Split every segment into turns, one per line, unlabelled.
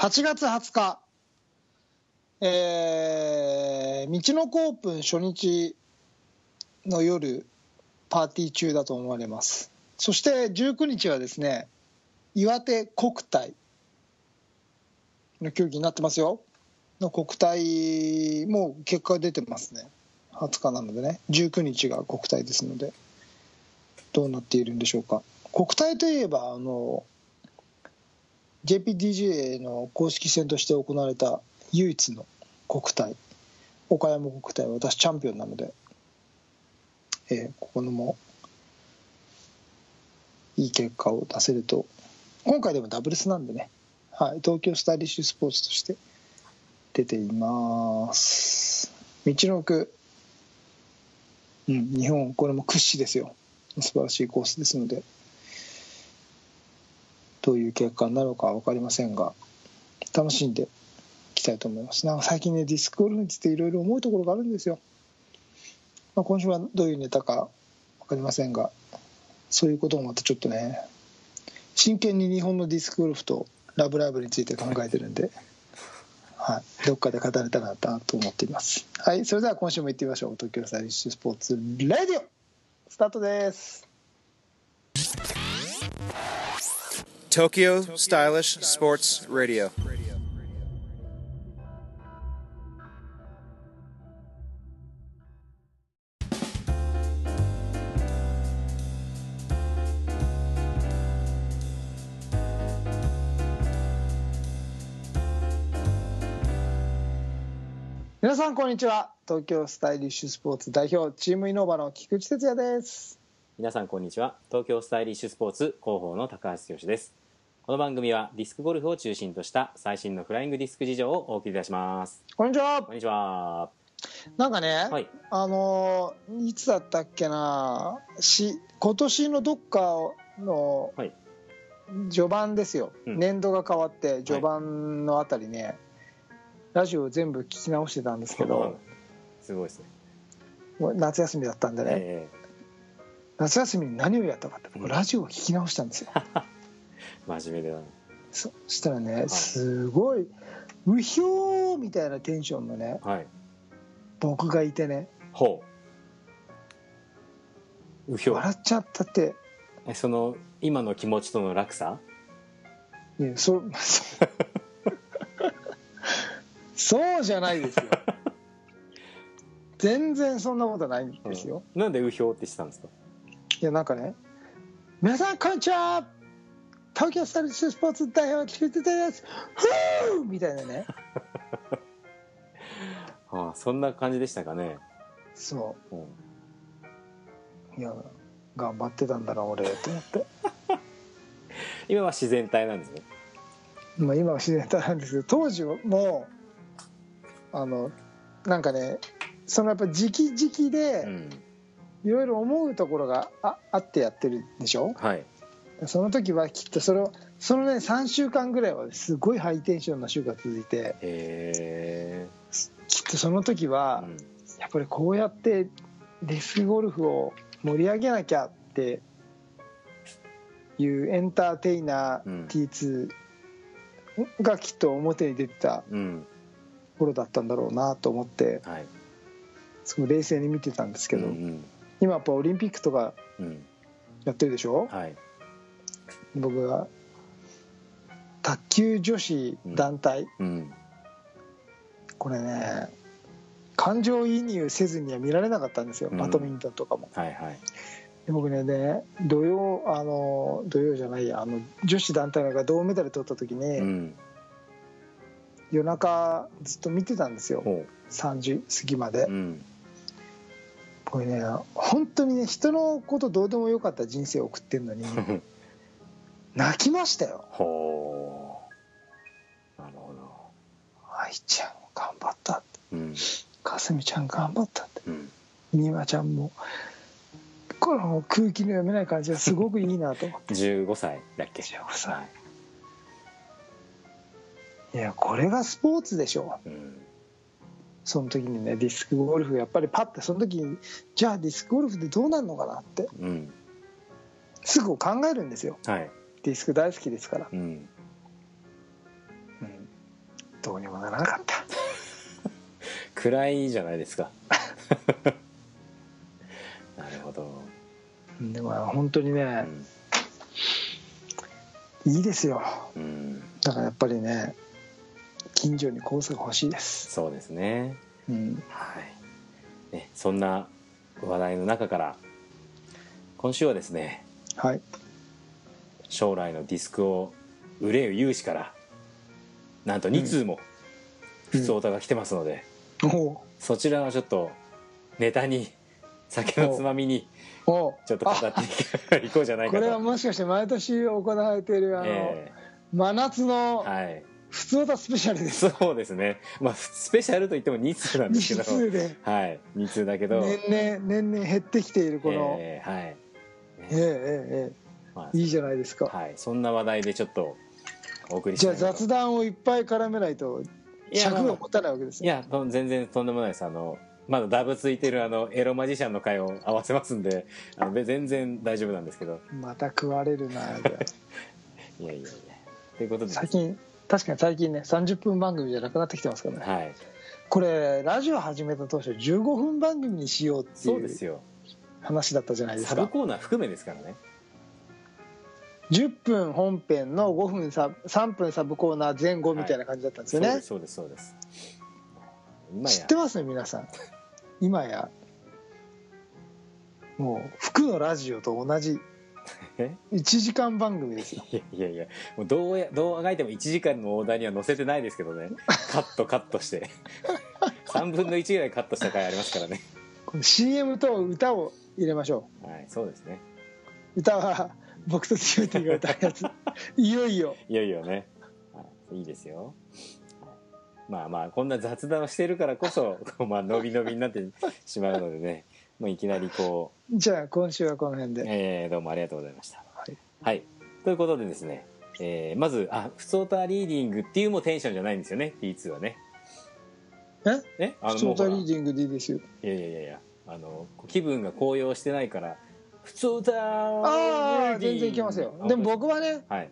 8月20日、えー、道のコープン初日の夜、パーティー中だと思われます。そして19日はですね、岩手国体の競技になってますよ。の国体も結果が出てますね。20日なのでね、19日が国体ですので、どうなっているんでしょうか。国体といえば、あの、JPDJ の公式戦として行われた唯一の国体岡山国体は私チャンピオンなので、えーここのもいい結果を出せると。今回でもダブルスなんでね、はい、東京スタイリッシュスポーツとして出ています。道の奥、うん、日本これも屈指ですよ。素晴らしいコースですので。どういう結果になるかは分かりませんが楽しんでいきたいと思います。なんか最近ねディスクゴルフについていろいろ思うところがあるんですよ、まあ、今週はどういうネタか分かりませんがそういうことをまたちょっとね真剣に日本のディスクゴルフとラブライブについて考えてるんで、はい、どっかで語れたらなと思っています。はいそれでは今週も行ってみましょう。東京スタイリッシュスポーツレディオスタートです。
Tokyo Stylish Sports Radio.
皆さんこんにちは。東京スタイリッシュスポーツ代表チームイノーバの菊池哲也です。
皆さんこんにちは。東京スタイリッシュスポーツ広報の高橋剛ですこの番組はディスクゴルフを中心とした最新のフライングディスク事情をお送りいたします。
こんにちは。
こんにちは。
なんかね、
はい。
あのーいつだったっけなし今年のどっかの
はい。
序盤ですよ、
うん。
年度が変わって序盤のあたりね、ラジオを全部聞き直してたんですけど、
すごいですね。
夏休みだったんでね、
え
夏休みに何をやったかって僕
うん。
ラジオを聞き直したんですよ、
え 真面目だな。
そそしたらねすごいうひょーみたいなテンションのね
はい。
僕がいてね。
ほう。うひょ
笑っちゃったって。
えその今の気持ちとの落差？
いやそそ そうじゃないですよ。全然そんなことないんですよ、
うん。なんでうひょうってしてたんですか？
いやなんかね「皆さんこんにちは東京スタイリッシュスポーツ代表菊池ですふー!」みたいなね。
ああそんな感じでしたかね、
そ
う。ん。
ういや頑張ってたんだな俺と思って、
今は自然体なんですね。
まあ、今は自然体なんですけど当時もあのなんかねそのやっぱ時期時期
う
で
ん。
いろいろ思うところがああってやってるでしょ？
はい
その時はきっとそれをそのね3週間ぐらいはすごいハイテンションな週が続いてきっとその時はやっぱりこうやってディスクゴルフを盛り上げなきゃっていうエンターテイナ
うん
ー T2 がきっと表に出てた頃だったんだろうなと思って
はい。
すごい冷静に見てたんですけど、
うん
今やっぱオリンピックとかやってるでしょ？
はい
僕は卓球女子団体、
うん。
これね感情移入せずには見られなかったんですよ、
うん。
バドミントンとかも。
はいはい。
で僕ねね土曜あの土曜じゃないやあの女子団体が銅メダル取った時に、
うん。
夜中ずっと見てたんですよ。
ほ
3時過ぎまで、
ううん。
これね本当にね人のことどうでもよかった人生を送ってるのに 泣きましたよ。
ほう。なるほど。
愛ちゃん頑張ったって。
うん。
かすみちゃん頑張ったって。
うん。
美和ちゃんも。この空気の読めない感じがすごくいいなと。思って
15歳だっけ
？15歳。いやこれがスポーツでしょ。
うん。
その時にねディスクゴルフ。やっぱりパッてその時にじゃあディスクゴルフでどうなるのかなって。
うん。
すぐ考えるんですよ。
はい
ディスク大好きですから、
うん。
うん。どうにもならなかった。
暗いじゃないですか。なるほど、
でも本当に
う
ね、
ん。
いいですよ。
うん、
だからやっぱりね近所にコースが欲しいです、
そうですね。
うん、
はい。ねそんな話題の中から今週はですね
はい
将来のディスクを売れる有志から。なんと2通も普通オタが来てますので、
おう。
そちらはちょっとネタに 酒のつまみにちょっと語っていこうじゃないかと。
これはもしかして毎年行われているあの、
え
真夏の
えはい。
普通歌スペシャルです。
そうですね。まあスペシャルといっても2通なんですけど。
日数で。
はい。2通だけど、
年々年々減ってきているこの、
ええはい。
ええええ
まあ
ええいいじゃないですか、
はい、そんな話題でちょっとお送りし
じゃあ雑談をいっぱい絡めないと
いや
尺が持たないわけですね。
いやと全然とんでもないです。あのまだダブついてるあのエロマジシャンの回を合わせますんであのべ全然大丈夫なんですけど。
また食われるな
いやいやいや。ということで
最近確かに最近ね30分番組じゃなくなってきてますからね。
はい。
これラジオ始めた当初15分番組にしようっていう
そうですよ。
話だったじゃないですか。
サブコーナー含めですからね
10分本編の5分サ3分サブコーナー前後みたいな感じだったんですよね、
そうですそうですそうです。
知ってますね皆さん。今や。もう服のラジオと同じ。
え
？1時間番組ですよ。
いやいやいや。もうどうやどうあがいても1時間のオーダーには載せてないですけどね。カットカットして。3分の1ぐらいカットした回ありますからね。
CM と歌を入れましょ
はいそうですね。
う歌は僕と強いティが歌うやつ。いよいよ。
いよいよね、はい、いいですよ、はい。まあまあこんな雑談をしてるからこそまあ伸び伸びになってしまうのでね。もういきなりこう、
じゃあ今週はこの辺で、
えーどうもありがとうございました。
はい、
はい。ということでですね、えーまずあ普通オタリーディングっていうもうテンションじゃないんですよね。T2 はね。
え？
え？あ
普通歌リーディングでいいですよ。
いやいやいやいや。あの気分が高揚してないから普通歌
ああ全然いけますよ。でも僕はね
はい。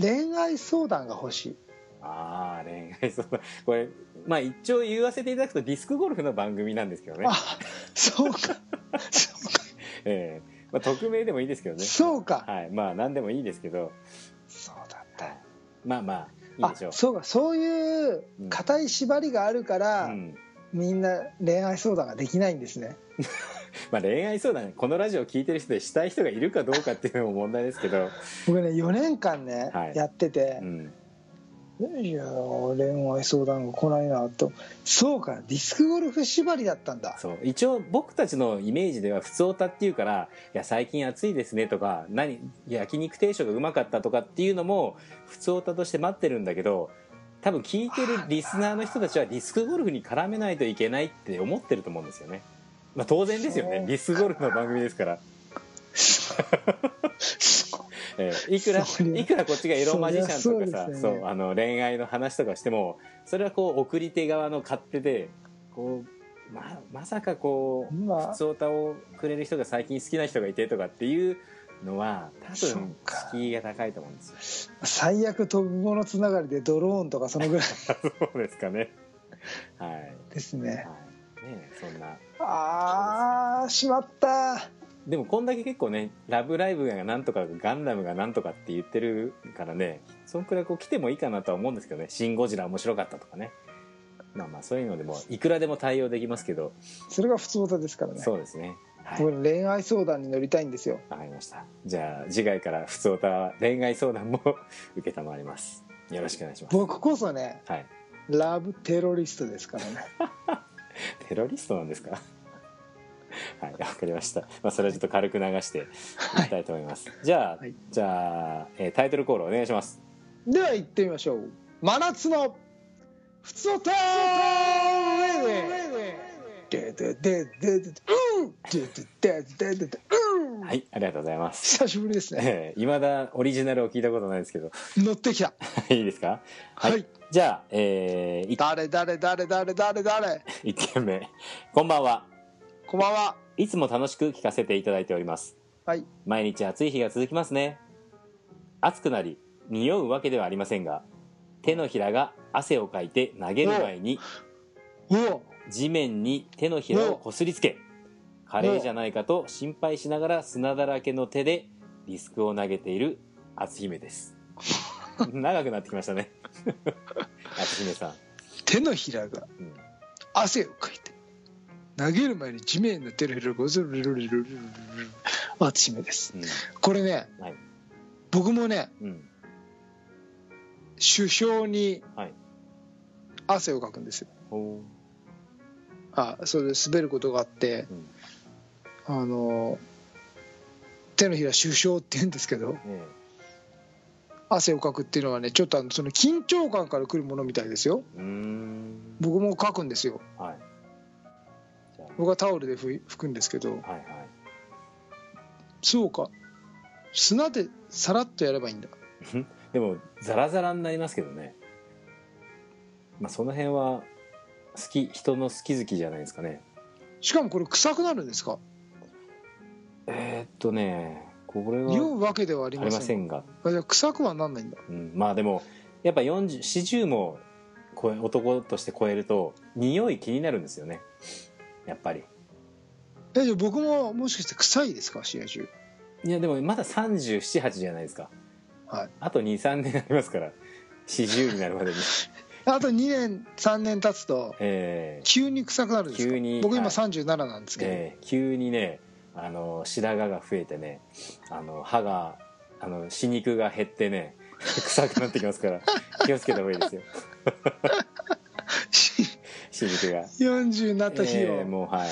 恋愛相談が欲しい。
ああ恋愛相談。これまあ一応言わせていただくとディスクゴルフの番組なんですけどね。
あそうか。そうか
ええ。まあ、匿名でもいいですけどね。
そうか。
はい。まあ何でもいいですけど。
そうだった。
まあまあいい
あ
でしょう。
そうか。そういう硬い縛りがあるから、
うん。
みんな恋愛相談ができないんですね
まあ、恋愛相談このラジオを聞いてる人でしたい人がいるかどうかっていうのも問題ですけど、
僕ね4年間ね、
はい。
やってて
う、ん、
いや恋愛相談が来ないなと。そうかディスクゴルフ縛りだったんだ。
そう。一応僕たちのイメージでは普通オタっていうから「いや最近暑いですね」とか「何焼肉定食がうまかった」とかっていうのも普通オタとして待ってるんだけど多分聞いてるリスナーの人たちはディスクゴルフに絡めないといけないって思ってると思うんですよね。まあ、当然ですよね。
そう。
ディスクゴルフの番組ですから、えーいくらいくらこっちがエロマジシャンとかさ
そうね。
あの恋愛の話とかしてもそれはこう送り手側の勝手でこうままさかこう
まあ
普通歌をくれる人が最近好きな人がいてとかっていうのは多分
か。
敷居が高いと思うんですよ。
最悪飛ぶものつながりでドローンとかそのぐらい。
そうですかね。はい、
ですね。
はい、そんな。
あーしまった。
でもこんだけ結構ね「ラブライブ!」がなんとかガンダムがなんとかって言ってるからねそんくらいこう来てもいいかなとは思うんですけどね「シン・ゴジラ面白かった」とかね。まあまあそういうのでもいくらでも対応できますけど、
それが普通歌ですからね。
そうですね。はい。
僕恋愛相談に乗りたいんですよ。
わかりました。じゃあ次回から普通歌は恋愛相談も 承ります。よろしくお願いします。
僕こそね
はい。
ラブテロリストですからね
テロリストなんですか？はいわかりました、まあ、それはちょっと軽く流してい。きたいと思います、じゃあ、
はい。
じゃあ、えータイトルコールお願いします。
では行ってみましょう。真夏のふつおたででででででうん。ででででででうん
はいありがとうございます。
久しぶりですね。
えー、未だオリジナルを聞いたことないですけど。
乗ってきた。
いいですか？
はい。
じゃあ、えー、
誰誰誰誰誰誰
？1件目。こんばんは。
こんばんは。い
つも楽しく聞かせていただいております。
はい。
毎日暑い日が続きますね。暑くなり匂うわけではありませんが手のひらが汗をかいて投げる前に
お。
地面に手のひらをこすりつけカレーじゃないかと心配しながら砂だらけの手でリスクを投げている篤姫です。長くなってきましたね。篤姫さん。
手のひらが汗をかいて投げる前に地面に出るヘルゴ篤姫です、これね、僕もね、首相に汗をかくんですよ、あそれで滑ることがあって、あの手のひら首相って言うんですけど
え
汗をかくっていうのはねちょっとあのその緊張感からくるものみたいですよ。僕もかくんですよ。
はい。
僕はタオルで拭くんですけど。
あはいはい。
そうか。砂でさらっとやればいいんだ。
でもザラザラになりますけどね。まあその辺は好き人の好き好きじゃないですかね。
しかもこれ臭くなるんですか？
えーっとねこれは
匂うわけではありません
が、
あじゃあ臭くはなんないんだ
うん、まあでもやっぱ4040も男として超えると匂い気になるんですよね。やっぱり。
えじゃあ僕ももしかして臭いですか？試合中。
いやでもまだ378じゃないですか。
はい。
あと23年ありますから。40になるまでに。
あと2年3年経つと
えー。
急に臭くなるんですか？
急に
僕今
はい。
37なんですけど、
えー急にねあの白髪が増えてねあの歯があの歯肉が減ってね臭くなってきますから 気をつけた方がいいですよ。歯肉が。
40になった日を、
えーもうはい。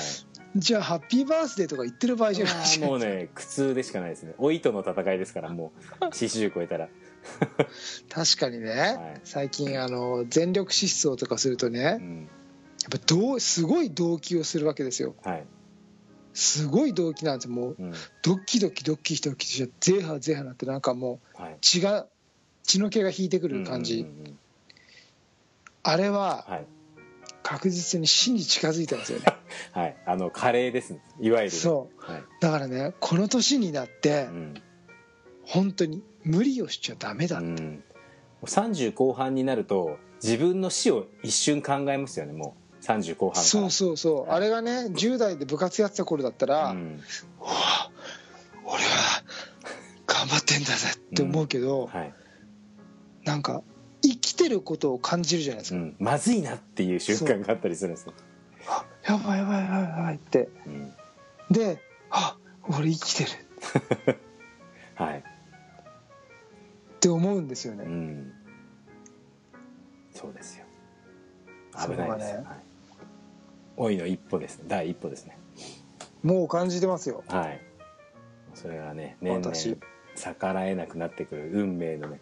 じゃあハッピーバースデーとか言ってる場合じゃない。ですか
もうね苦痛でしかないですね。老いとの戦いですからもう40超えたら。
確かにね、
はい。
最近あの全力疾走とかするとねやっ
うん
ぱどうすごい動悸をするわけですよ。
はい、
すごい動悸なんですよ。もう
うん。
ドッキドキドッキドキしてゼーハーゼーハーなってなんかもう
はい、
血が血の気が引いてくる感じ、
うんうんうんうん。
あれは
はい。
確実に死に近づいたんですよね。
はい。あのカレーですね。いわゆる
そう。
はい。
だからねこの年になって
うん。
本当に無理をしちゃダメだ、
うん、30後半になると自分の死を一瞬考えますよねもう30後半から。
そうそうそう、
はい。
あれがね10代で部活やってた頃だったら、
うん。
うわ俺は頑張ってんだぜって思うけど、
はい。
なんか生きてることを感じるじゃないですか、
うん、まずいなっていう瞬間があったりするんですよ、
あやばいやばいやばいやばいって。
うん、
であ俺生きてる。
はい、
って思うんですよね、
うん、そうですよ。
そ
危ないです、
ね
はい、老いの一歩ですね。第一歩ですね。
もう感じてますよ。
はい。それがね年々
私。
逆らえなくなってくる運命のね。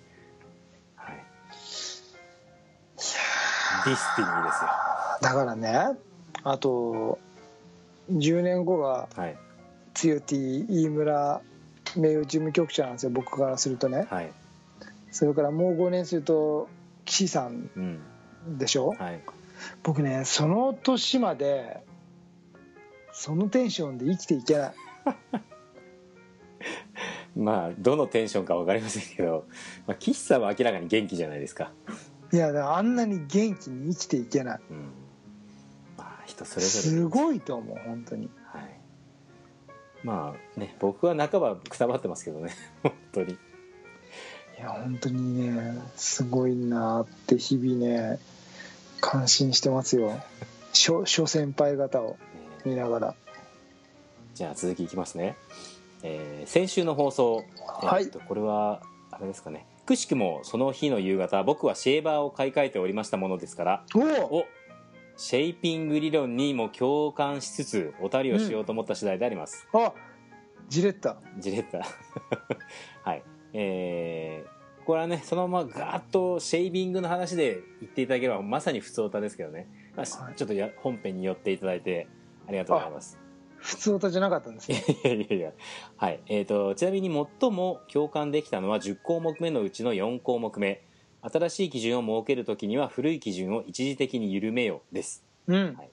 はい。 destiny ですよ。
だからねあと10年後が
はい。
つよ T 飯村名誉事務局長なんですよ僕からするとね。
はい。
それからもう5年すると岸さん
うん。
でしょ？
はい
僕ねその年までそのテンションで生きていけない。
まあどのテンションか分かりませんけど、まあ、岸さんは明らかに元気じゃないですか、
いやだからあんなに元気に生きていけない。
うん、まあ人それぞれ
すごいと思う本当に。
はい。まあね僕は半ばくたばってますけどね 本当に。
いや本当にねすごいなって日々ね感心してますよ。諸諸先輩方を見ながら。
じゃあ続きいきますね、えー先週の放送、
はい。
えーっとこれはあれですかね。くしくもその日の夕方僕はシェーバーを買い替えておりましたものですから
お
シェイピング理論にも共感しつつおたりをしようと思った次第であります、
あジレッタ
ジレッタはい。えーこれはねそのままガーッとシェイビングの話で言っていただければまさに普通歌ですけどね、まあ
はい。
ちょっとや本編に寄っていただいてありがとうございます。
普通歌じゃなかったんです
い
ね
やいやいや。はい。えー、とちなみに最も共感できたのは10項目目のうちの4項目目。新しい基準を設けるときには古い基準を一時的に緩めよです。
うん。
はい。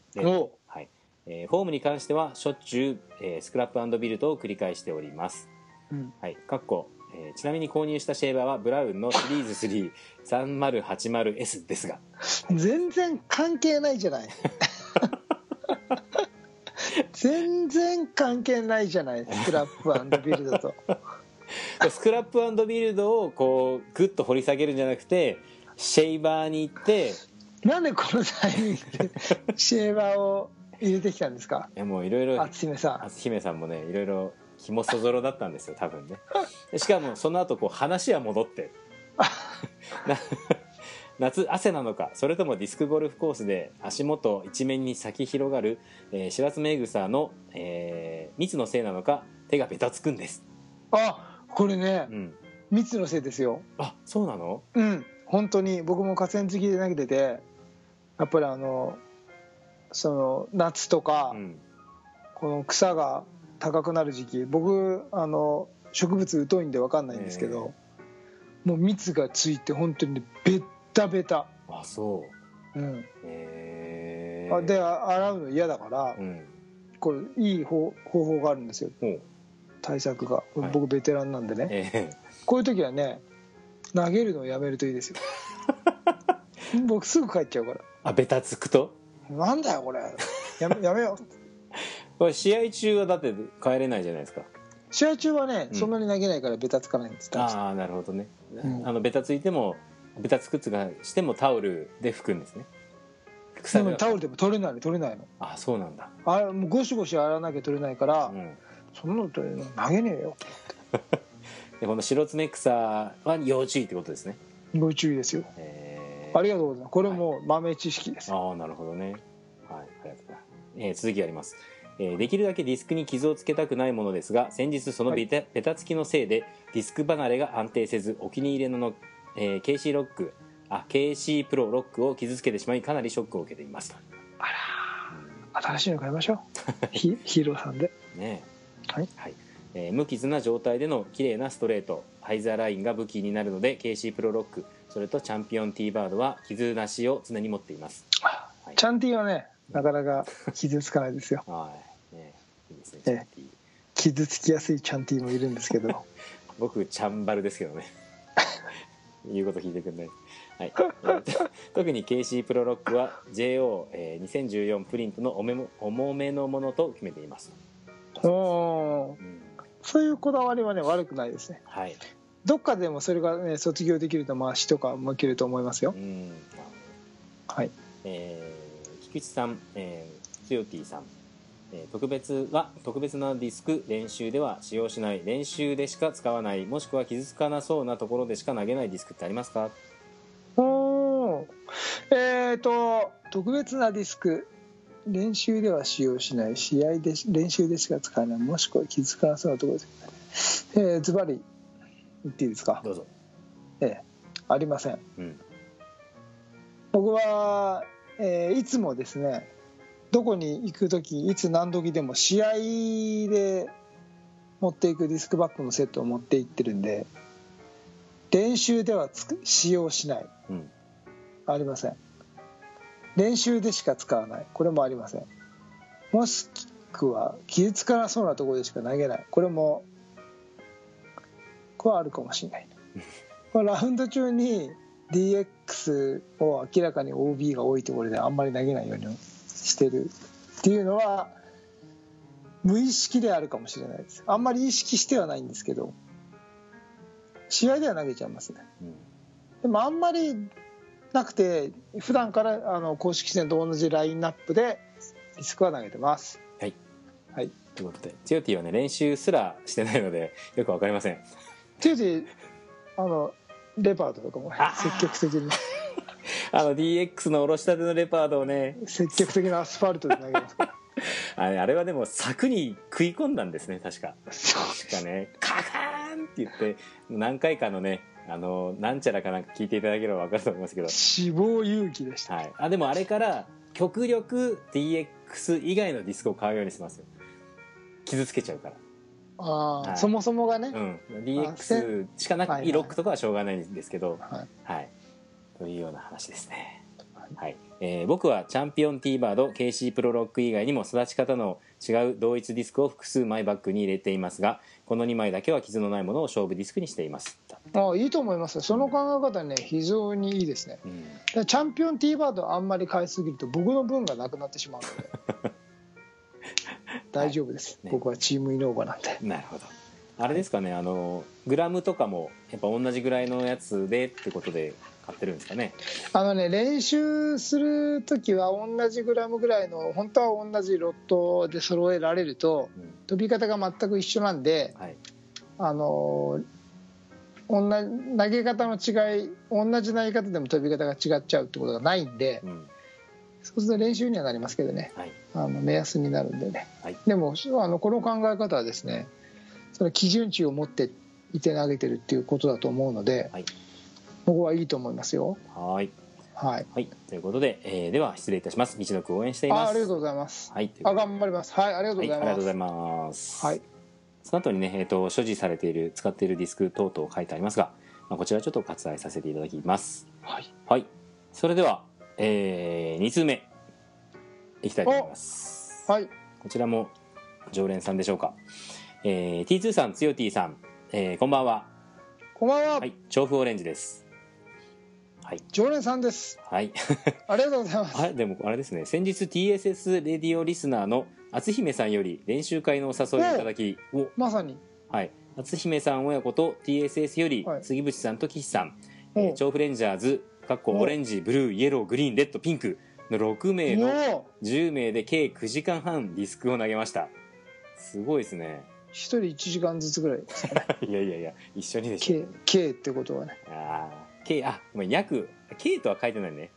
えーフォームに関してはしょっちゅう、えースクラップビルドを繰り返しております。
うん。
はい、かっこえーちなみに購入したシェーバーはブラウンのシリーズ 33080S ですが。
全然関係ないじゃない。全然関係ないじゃない。スクラップビルドと。
スクラップビルドをこうグッと掘り下げるんじゃなくてシェイバーに行って
なんでこのタイミングでシェーバーを入れてきたんですか？
いやもういろいろ
厚姫さん。
初姫さんもねいろいろ肝そぞろだったんですよ多分ね。でしかもその後こう話は戻って。な夏汗なのか。それともディスクゴルフコースで足元一面に咲き広がる、えー、シラツメグサの、えー蜜のせいなのか手がベタつくんです。
あこれね
うん。
蜜のせいですよ。
あそうなの？
うん。本当に僕も河川敷で投げててやっぱりあのその夏とか、
うん。
この草が高くなる時期僕あの植物疎いんで分かんないんですけど、もう蜜がついて本当にねベッタベタ、
あそう。
うん。
へえ。
あであ洗うの嫌だから、
うん。
これいい方方法があるんですよ。対策が。
はい。
僕ベテランなんでね、
え
こういう時はね投げるのをやめるといいですよ。僕すぐ帰っちゃうから。
ー、あベタつくと？
なんだよこれ。やめやめよう。
これ試合中はだって帰れないじゃないですか。
試合中はね、
うん。
そんなに投げないからベタつかないんです
ああなるほどね、
うん。
あのベタついてもベタつくつがしてもタオルで拭くんですね。
でもタオルでも取れないの取れないの。
あそうなんだ、
あれもうゴシゴシ洗わなきゃ取れないから、
うん、
そんなの投げねえよ。
でこの白爪草は要注意ってことですね。
ご注意ですよ。
えー
ありがとうございます。これも豆知識です、
ああなるほどね。はいありがとうございます、えー続きあります、えーできるだけディスクに傷をつけたくないものですが先日そのベタ,、ベタつきのせいでディスク離れが安定せずお気に入りのの、えー KC ロックあ KC プロロックを傷つけてしまいかなりショックを受けています。と
新しいの買いましょう。ヒヒーローさんで。
ね
はい。
えー無傷な状態での綺麗なストレートハイザーラインが武器になるので KC プロロックそれとチャンピオン T バードは傷なしを常に持っています。はい。
チャンティーはねなかなか傷つかないですよ。
はい、ね、いいですね
ええ。
チャンティ
傷つきやすいチャンティーもいるんですけど。
僕チャンバルですけどね。言うこと聞いてくんない、はい。えーと特に KC プロロックは JO2014、えー2014プリントの重め重めのものと決めています、
おー。
うん。
そういうこだわりはね悪くないですね。
はい
どっかでもそれが、ね、卒業できるとまあ詩とかもいけると思いますよ。
うん。
はい。
えー菊池さん、えー、つよティさん、えー特別は特別なディスク練習では使用しない練習でしか使わないもしくは傷つかなそうなところでしか投げないディスクってありますか？
おーえっ、と特別なディスク。練習では使用しない。試合で練習でしか使えない。もしくは気づかなそうなところですえーズバリ言っていいですか？
どうぞ。
ええ。ありません。
うん。
僕は、えーいつもですねどこに行く時いつ何時でも試合で持っていくディスクバッグのセットを持って行ってるんで練習ではつく使用しない。
うん。
ありません。練習でしか使わない。これもありません。もしくは傷つかなそうなところでしか投げない。これもはあるかもしれない。ラウンド中に DX を明らかに OB が多いところであんまり投げないようにしてるっていうのは無意識であるかもしれないです。あんまり意識してはないんですけど試合では投げちゃいますね。
うん
でもあんまりなくて普段からあの公式戦と同じラインナップでリスクは投げてます。
はい。
はい。
ということでつよティはね練習すらしてないのでよくわかりません
ていうあのレパートとかも積極的に。
あの DX のおろしたてのレパードをね。
積極的なアスファルトで投げますか。ら
あれあれはでも柵に食い込んだんですね確か。確かね。カカーンって言って何回かのねあのなんちゃらかなんか聞いていただければ分かると思いますけど、
死亡勇気でした。
はい、あでもあれから極力 DX 以外のディスクを買うようにしてますよ。傷つけちゃうから
ああ、
はい。
そもそもがね、
うん、DX しかなく、
はいはい。
ロックとかはしょうがないんですけど、
はい。
はい、というような話ですね。
は
はい。えー僕はチャンピオン T バード KC プロロック以外にも育ち方の違う同一ディスクを複数マイバッグに入れていますがこの2枚だけは傷のないものを勝負ディスクにしています、
ああいいと思います。よその考え方ね非常にいいですね。
うん、
だからチャンピオン T バードあんまり買いすぎると僕の分がなくなってしまうので 大丈夫です、
ね。
僕はチームイノーバなんで。
なるほど。あれですかねあのグラムとかもやっぱ同じぐらいのやつでってことで買ってるんですかね？
あのね練習する時は同じグラムぐらいの本当は同じロットで揃えられると
うん。
飛び方が全く一緒なんで
はい。
あの同じ投げ方の違い同じ投げ方でも飛び方が違っちゃうってことがないんで
うん
そうすると練習にはなりますけどね。
はい。
あの目安になるんでね、
はい。
でもあのこの考え方はですねその基準値を持っていて投げてるっていうことだと思うので、
はい。
僕はいいと思いますよ。
はい。
はい。
はい。ということで、えーでは失礼いたします。道のく応援しています。
あありがとうございます。
はい。
あ頑張ります。はいありがとう
はい、
ございます。
ありがとうございます。
はい。
その後にね、えー、と所持されている使っているディスク等々書いてありますが、まあ、こちらちょっと割愛させていただきます。
はい。
はい。それでは、え2通目いきたいと思います。
はい
こちらも常連さんでしょうか。えー、T2 さん、つよ T さん、えーこんばんは。
こんばんは、
はい、調布オレンジです。はい。
常連さんです
はい。
ありがとうございます
あでもあれですね先日 TSS レディオリスナーの篤姫さんより練習会のお誘いをいただきお
まさに
はい、篤姫さん親子と TSS より
はい
杉渕さんと岸さん、
お
えー調布レンジャーズかっこ
お。
オレンジブルーイエローグリーンレッドピンク。の6名の
もう
10名で計9時間半ディスクを投げました。すごいですね。
一人1時間ずつぐらいですかね。
いやいやいや一緒にでしょ。
K, K ってことはね。
あー計あごめん約 K とは書いてないね。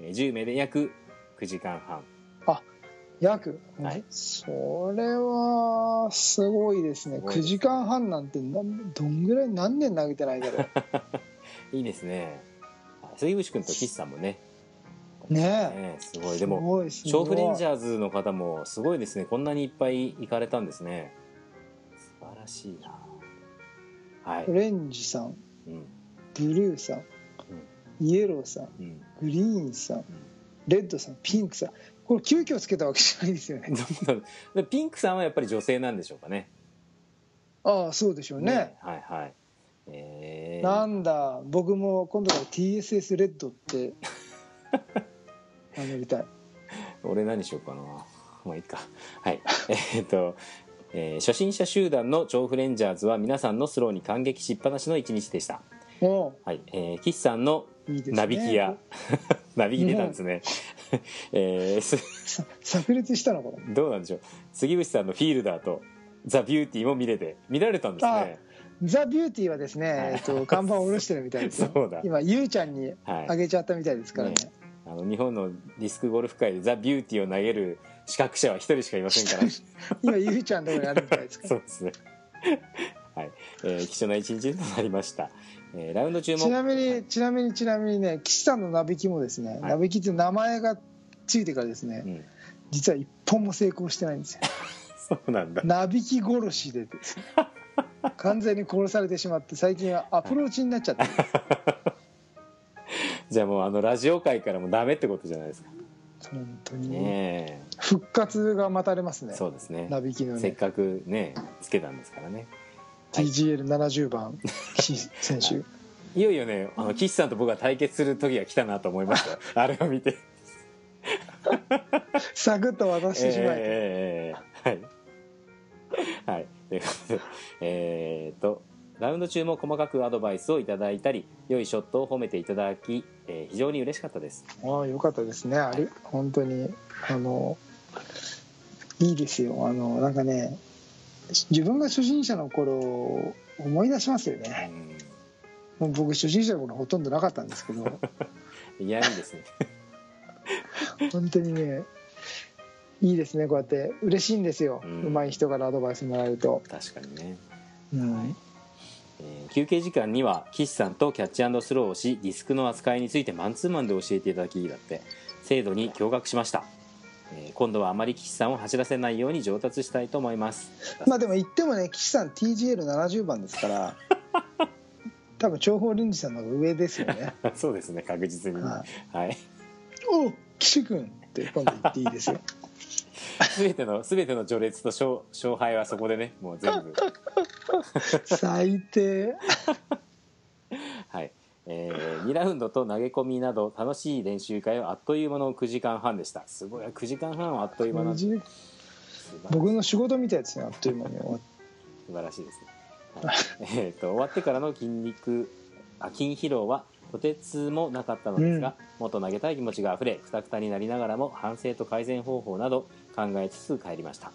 えー10名で約9時間半。
約、
はい。
それはすごいですね。
すごいです
9時間半なんてなどんぐらい何年投げてないだろ
いいですねあ杉渕君と岸さんもね。
うね
ねすごい。でも
ごいすごい。
調布レンジャーズの方もすごいですね。こんなにいっぱい行かれたんですね。素晴らしいな。はい。
オ、レンジさん
うん。
ブルーさん、イエローさん
うん、
グリーンさんレッドさんピンクさん。これ急遽つけたわけじゃないですよね。
どうなのでピンクさんはやっぱり女性なんでしょうかね。
ああそうでしょうね。
はいはいえー、
なんだ僕も今度から TSS レッドって 名乗りたい。
俺何しようかな。まあいいか。はい。えーっと、えー初心者集団の調布レンジャーズは皆さんのスローに感激しっぱなしの一日でした。
も
はい、えー、岸さんの
ういいですね。
ナビキや、ナビキ出たんですね、えーす
さ炸裂したのかな？
どうなんでしょう。杉渕さんのフィールダーとザ・ビューティーも見れて見られたんですね
ザ・ビューティーはですね、
はい。
えっと、看板を下ろしてるみたいです。よ
そうだ。
今ゆうちゃんに
はい。
あげちゃったみたいですからね。
ね。あの日本のディスクゴルフ界でザ・ビューティーを投げる資格者は一人しかいませんから。
今ゆうちゃんのところにあるみたいですか？ら
そうですね。はい、えー貴重な一日となりました、えーラウンド中も
ちなみにちなみにちなみにね岸さんのナビキもですね、
はい。
ナビキって名前がついてからですね、
うん、
実は一本も成功してないんですよ。
そうなんだ。
ナビキ殺しでです。ね完全に殺されてしまって最近はアプローチになっちゃって。る
じゃあもうあのラジオ界からもダメってことじゃないですか。
本当に、
ね
復活が待たれます
え
ね。
そうですね。
ナビキのね
せっかくねつけたんですからね。
TGL70 番岸選手
いよいよねあの岸さんと僕が対決する時が来たなと思いました。よ あれを見て。
サクッと渡してしまえ
えーはい。はいということでえーとラウンド中も細かくアドバイスをいただいたり良いショットを褒めていただき、えー非常に嬉しかったです。
とああよかったですね。あり本当にあのいいですよ。あのなんかね自分が初心者の頃を思い出しますよ
う
ね
ん。
もう僕初心者の頃ほとんどなかったんですけど。
いやいいですね。
本当にねいいですねこうやって。嬉しいんですよ、
う
うんまい人からアドバイスもらえると、
確かにね。
うん
えー休憩時間には岸さんとキャッチスローをしディスクの扱いについてマンツーマンで教えていただきだって精度に驚愕しました、えー今度はあまり岸さんを走らせないように上達したいと思います。
まあでも言ってもね岸さん TGL70 番ですから 多分長方倫司さんの方が上ですよね、
そうですね確実に
は
はい。
お岸君って今度言っていいですよ。
全ての全ての序列と勝勝敗はそこでねもう全部。
最低。
はい、えー、2ラウンドと投げ込みなど楽しい練習会はあっという間の9時間半でした。すごい9時間半はあっという間な
僕の仕事みたいですねあっという間に終わっ
素晴らしいですね、はい。えー、と終わってからの筋肉あ筋疲労はとてつもなかったのですが、もっと投げたい気持ちがあふれくたくたになりながらも反省と改善方法など考えつつ帰りました。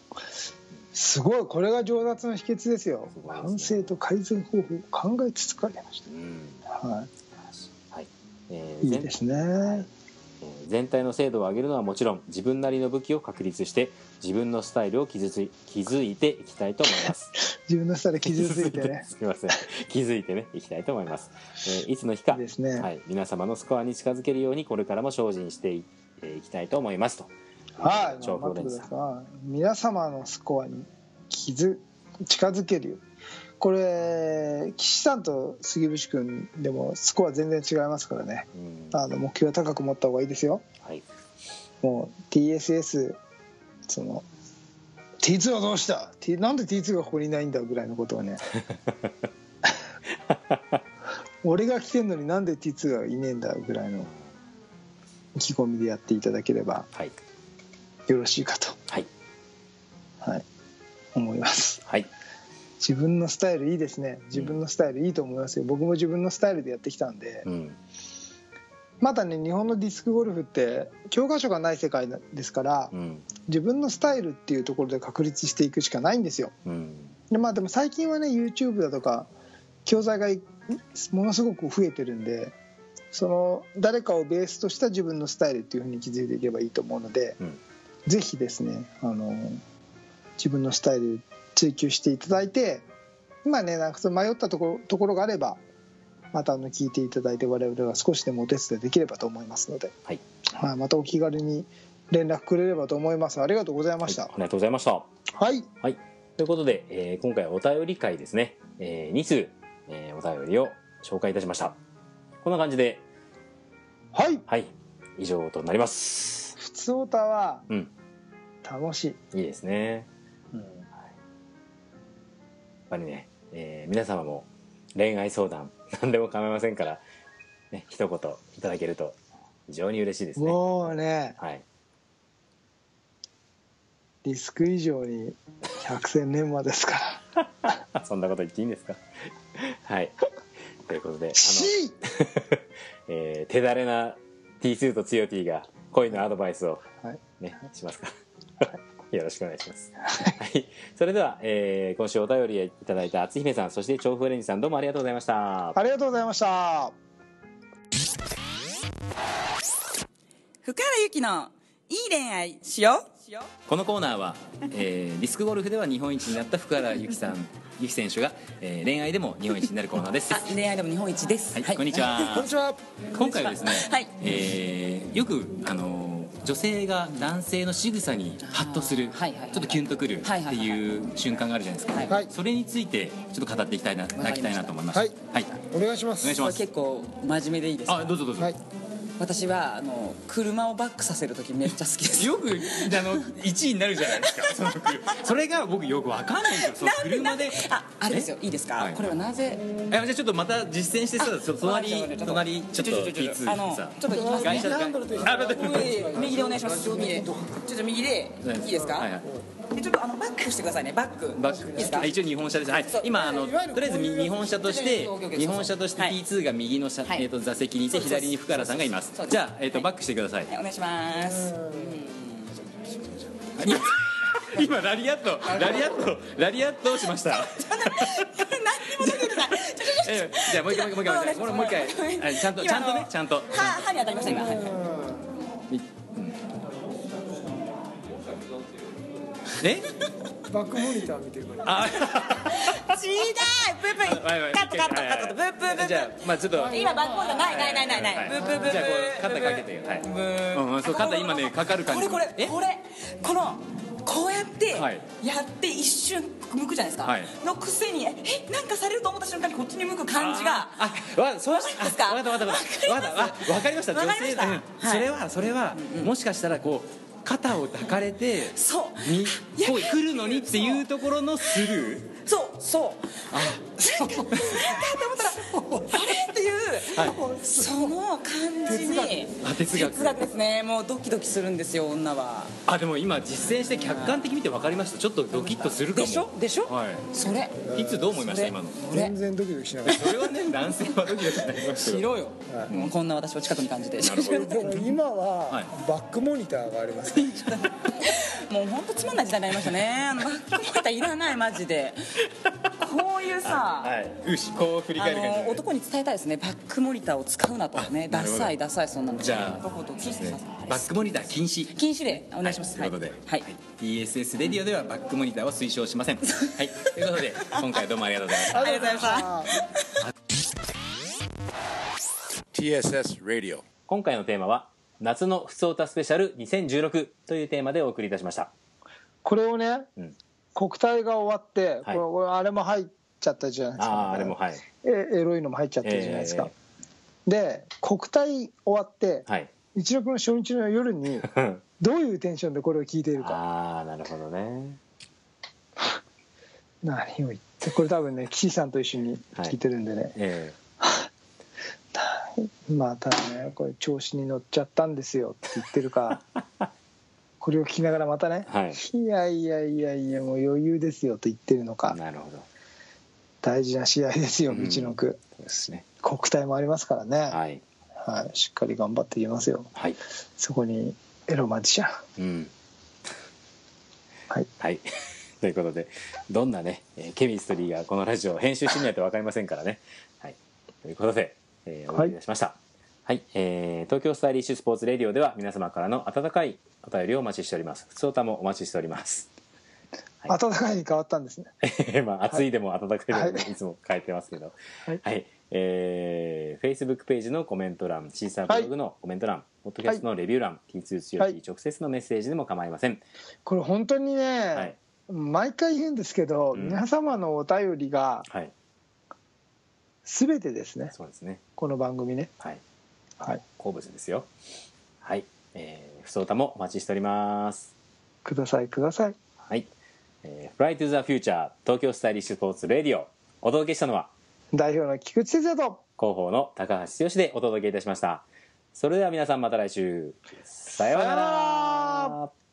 すごいこれが上達の秘訣ですよ。
すね。
反省と改善方法を考えつつ帰りまし
うん。
たは
はい。えー
いいいですね。
えー全体の精度を上げるのはもちろん自分なりの武器を確立して自分のスタイルを築い築いていきたいと思います。
自分の下で傷ついてね。
すみません気づいてねいきたいと思います、えーいつの日か
ね。
はい、皆様のスコアに近づけるようにこれからも精進していえーいきたいと思いますと。
はい皆様のスコアに傷近づけるよこれ岸さんと杉渕君でもスコア全然違いますからね。
うん。
あの目標高く持った方がいいですよ。
はい。
もう TSS その T2 はどうした？T なんで T2 がここにいないんだぐらいのことをね。俺が来てんのになんで T2 がいねえんだぐらいの意気込みでやっていただければ
はい。
よろしいかと、
はい。
はい、思います。
はい
自分のスタイルいいですね。自分のスタイルいいと思いますよ。僕も自分のスタイルでやってきたんで。
うん。
まだね日本のディスクゴルフって教科書がない世界ですから
うん。
自分のスタイルっていうところで確立していくしかないんですよ。
うん。
でまあでも最近はね YouTube だとか教材がいものすごく増えてるんでその誰かをベースとした自分のスタイルっていうふうに気づいていけばいいと思うので、
うん。
ぜひですねあの自分のスタイル追求していただいて今ねなんかその迷ったところところがあればまたあの聞いていただいて我々が少しでもお手伝いできればと思いますので、
はい
はい、またお気軽に連絡くれればと思いますありがとうございました
はいありがとうございました
はい
はい。ということで、えー今回はお便り会ですね。え2通、えーお便りを紹介いたしました。こんな感じで、
はい
はい。以上となります。
普通歌は
うん。
楽しい、
いいですね。っぱりね、えー皆様も恋愛相談、何でも構いませんから、ね、一言いただけると非常に嬉しいですね。
もうね
はい。
リスク以上に百戦錬磨ですから
そんなこと言っていいんですか？はい。ということで、あの、えー手だれな T2 とつよ T が恋のアドバイスを
はい
ね、しますか？よろしくお願いします。はい。それでは、えー今週お便りいただいた篤姫さん、そして調布オレンジさん、どうもありがとうございました。
ありがとうございました
福原由紀のいい恋愛しよう
このコーナーは、えーディスクゴルフでは日本一になった福原由紀さん、由紀選手が、えー恋愛でも日本一になるコーナーです。
あ恋愛でも日本一です
はい、こんにちは。
こんにちは
今回はですね、
はい
えーよくあのー女性が男性の仕草にハッとする、
はいはいはい
ちょっとキュンとくるって
はいはいはい。
いう瞬間があるじゃないですか、
はい。
はい
それについてちょっと語っていきたいないた。だきたいなと思います。
はい。
はい、
お願いします。
お願いします
結構真面目でいいですか？
あどうぞどうぞ、
はい
私はあの車をバックさせる時めっちゃ好きです。
よくあの1位になるじゃないですか。そのそれが僕よくわかんないんですよ。その車で。
ああれですよ。いいですか、
はい
これはなぜ？
えじゃあちょっとまた実践してさそ隣隣ちょっと T2
あの
さ
ちょっと行きますね。右でお願いします。右で。ちょっと右で。いいですか、
はいはい。
でちょっとあのバックしてくださいね。バック。
バック。
ですか？
あ一応日本車です、はい今あのとりあえずみ日本車として日本車として
はい。
T2 が右の車、
はい。
えー、と座席にいて左に福原さんがいます。じゃあ、えー、とバックしてください。
はいお願いします。
今今ラリアットラリアットラリアットをしました。じゃあもう一回もう一回もう一回。もう一回。あちゃんとちゃんとねちゃんと。
歯歯に当たりました今
え？
バックモニター見てるから。
あ。
ちーだいブー。ブーカットカットカットブーブーブー。
じゃあまあちょっと
今バックモニターないないないないない。ブーブー。ブ
じゃあこう肩かけてはいうんうんそう肩今ねかかる感じ。
これこれ
え？
これこのこうやって
はい
やって一瞬向くじゃないですか、
はい。
のくせにえなんかされると思った瞬間にこっちに向く感じが。
あわそう
わかりますか？
あわかった。わかった。わかりました。
わかりました。
うん。
はい
それはそれはもしかしたらこう肩を抱かれて
そう。
に
や
こう来るのにっていうところのスルー？
そうそう。なんかなんかって思ったらあれ？その感じに
あ哲学。
哲学ですねもうドキドキするんですよ女は。
あでも今実践して客観的に見て分かりました。ちょっとドキッとするかも。
でしょ？でしょ、
は
それ。
いいつどう思いました？今の。
全然ドキドキしなかっ
それはね男性はドキドキになりますよ。
しろよ、もうこんな私を近くに感じて。
たでも今は
はい。
バックモニターがあります
もう本当つまんない時代になりましたね。バックモニターいらないマジで。こういうさ、
はい。牛こう振り
あ
返る感じ
男に伝えたいですね。バックモニターを使うなとねダサいダサいそんなの
じゃあバックモニター禁止。
禁止でお願いします。
ということで、
はい、
TSS レディオではバックモニターは推奨しません。はい。ということで今回どうもありがとうございました
ありがとうございました
TSS Radio.
今回のテーマは夏のふつおたスペシャル2016というテーマでお送りいたしました。
これをね、
うん。
国体が終わって、
はい。
これあれも入っちゃったじゃないですか。
あああれもはい。
えエロいのも入っちゃったじゃないですか、で国体終わって
はい。
一六の初日の夜に どういうテンションでこれを聞いているか。
ああなるほどね。
何を言ってこれ多分ね岸さんと一緒に聞いてるんでね、
え
またねこれ調子に乗っちゃったんですよって言ってるか。これを聞きながらまたね、
はい。
いやいやいやいやもう余裕ですよと言ってるの
え
か。
なるほど。
大事な試合ですよ
うん
道のく、
そうですね
国体もありますからね、
はい。
はい、しっかり頑張っていきますよ。
はい。
そこにエロマジシャン。
うん。
はい。
はい。ということでどんなねえーケミストリーがこのラジオを編集してみないと分かりませんからね。はい。ということで、えーお送りいたしました。はい、えー東京スタイリッシュスポーツレディオでは皆様からの温かいお便りをお待ちしております。普通歌もお待ちしております。はい。
暖かいに変わったんですね。
まあ暑いでも暖かいでも、
い。
い、つも書いてますけど。
はい。
はい、えー、Facebook ページのコメント欄シーサーブログのコメント欄、ポッドキャストのレビュー欄、T2 強
はい。
直接のメッセージでも構いません。
これ本当にね、
はい。
毎回言うんですけど、
うん。
皆様のお便りが
はい。
全てですね。
そうですね。
この番組ね。
はい。
はい。
好物ですよ。はい。えー、ふそ歌もお待ちしております。
くださいください。
はい、えー、Fly to the Future 東京スタイリッシュスポーツレディオ。お届けしたのは
代表の菊池哲也と。
広報の高橋剛でお届けいたしました。それでは皆さんまた来週。
さような
ら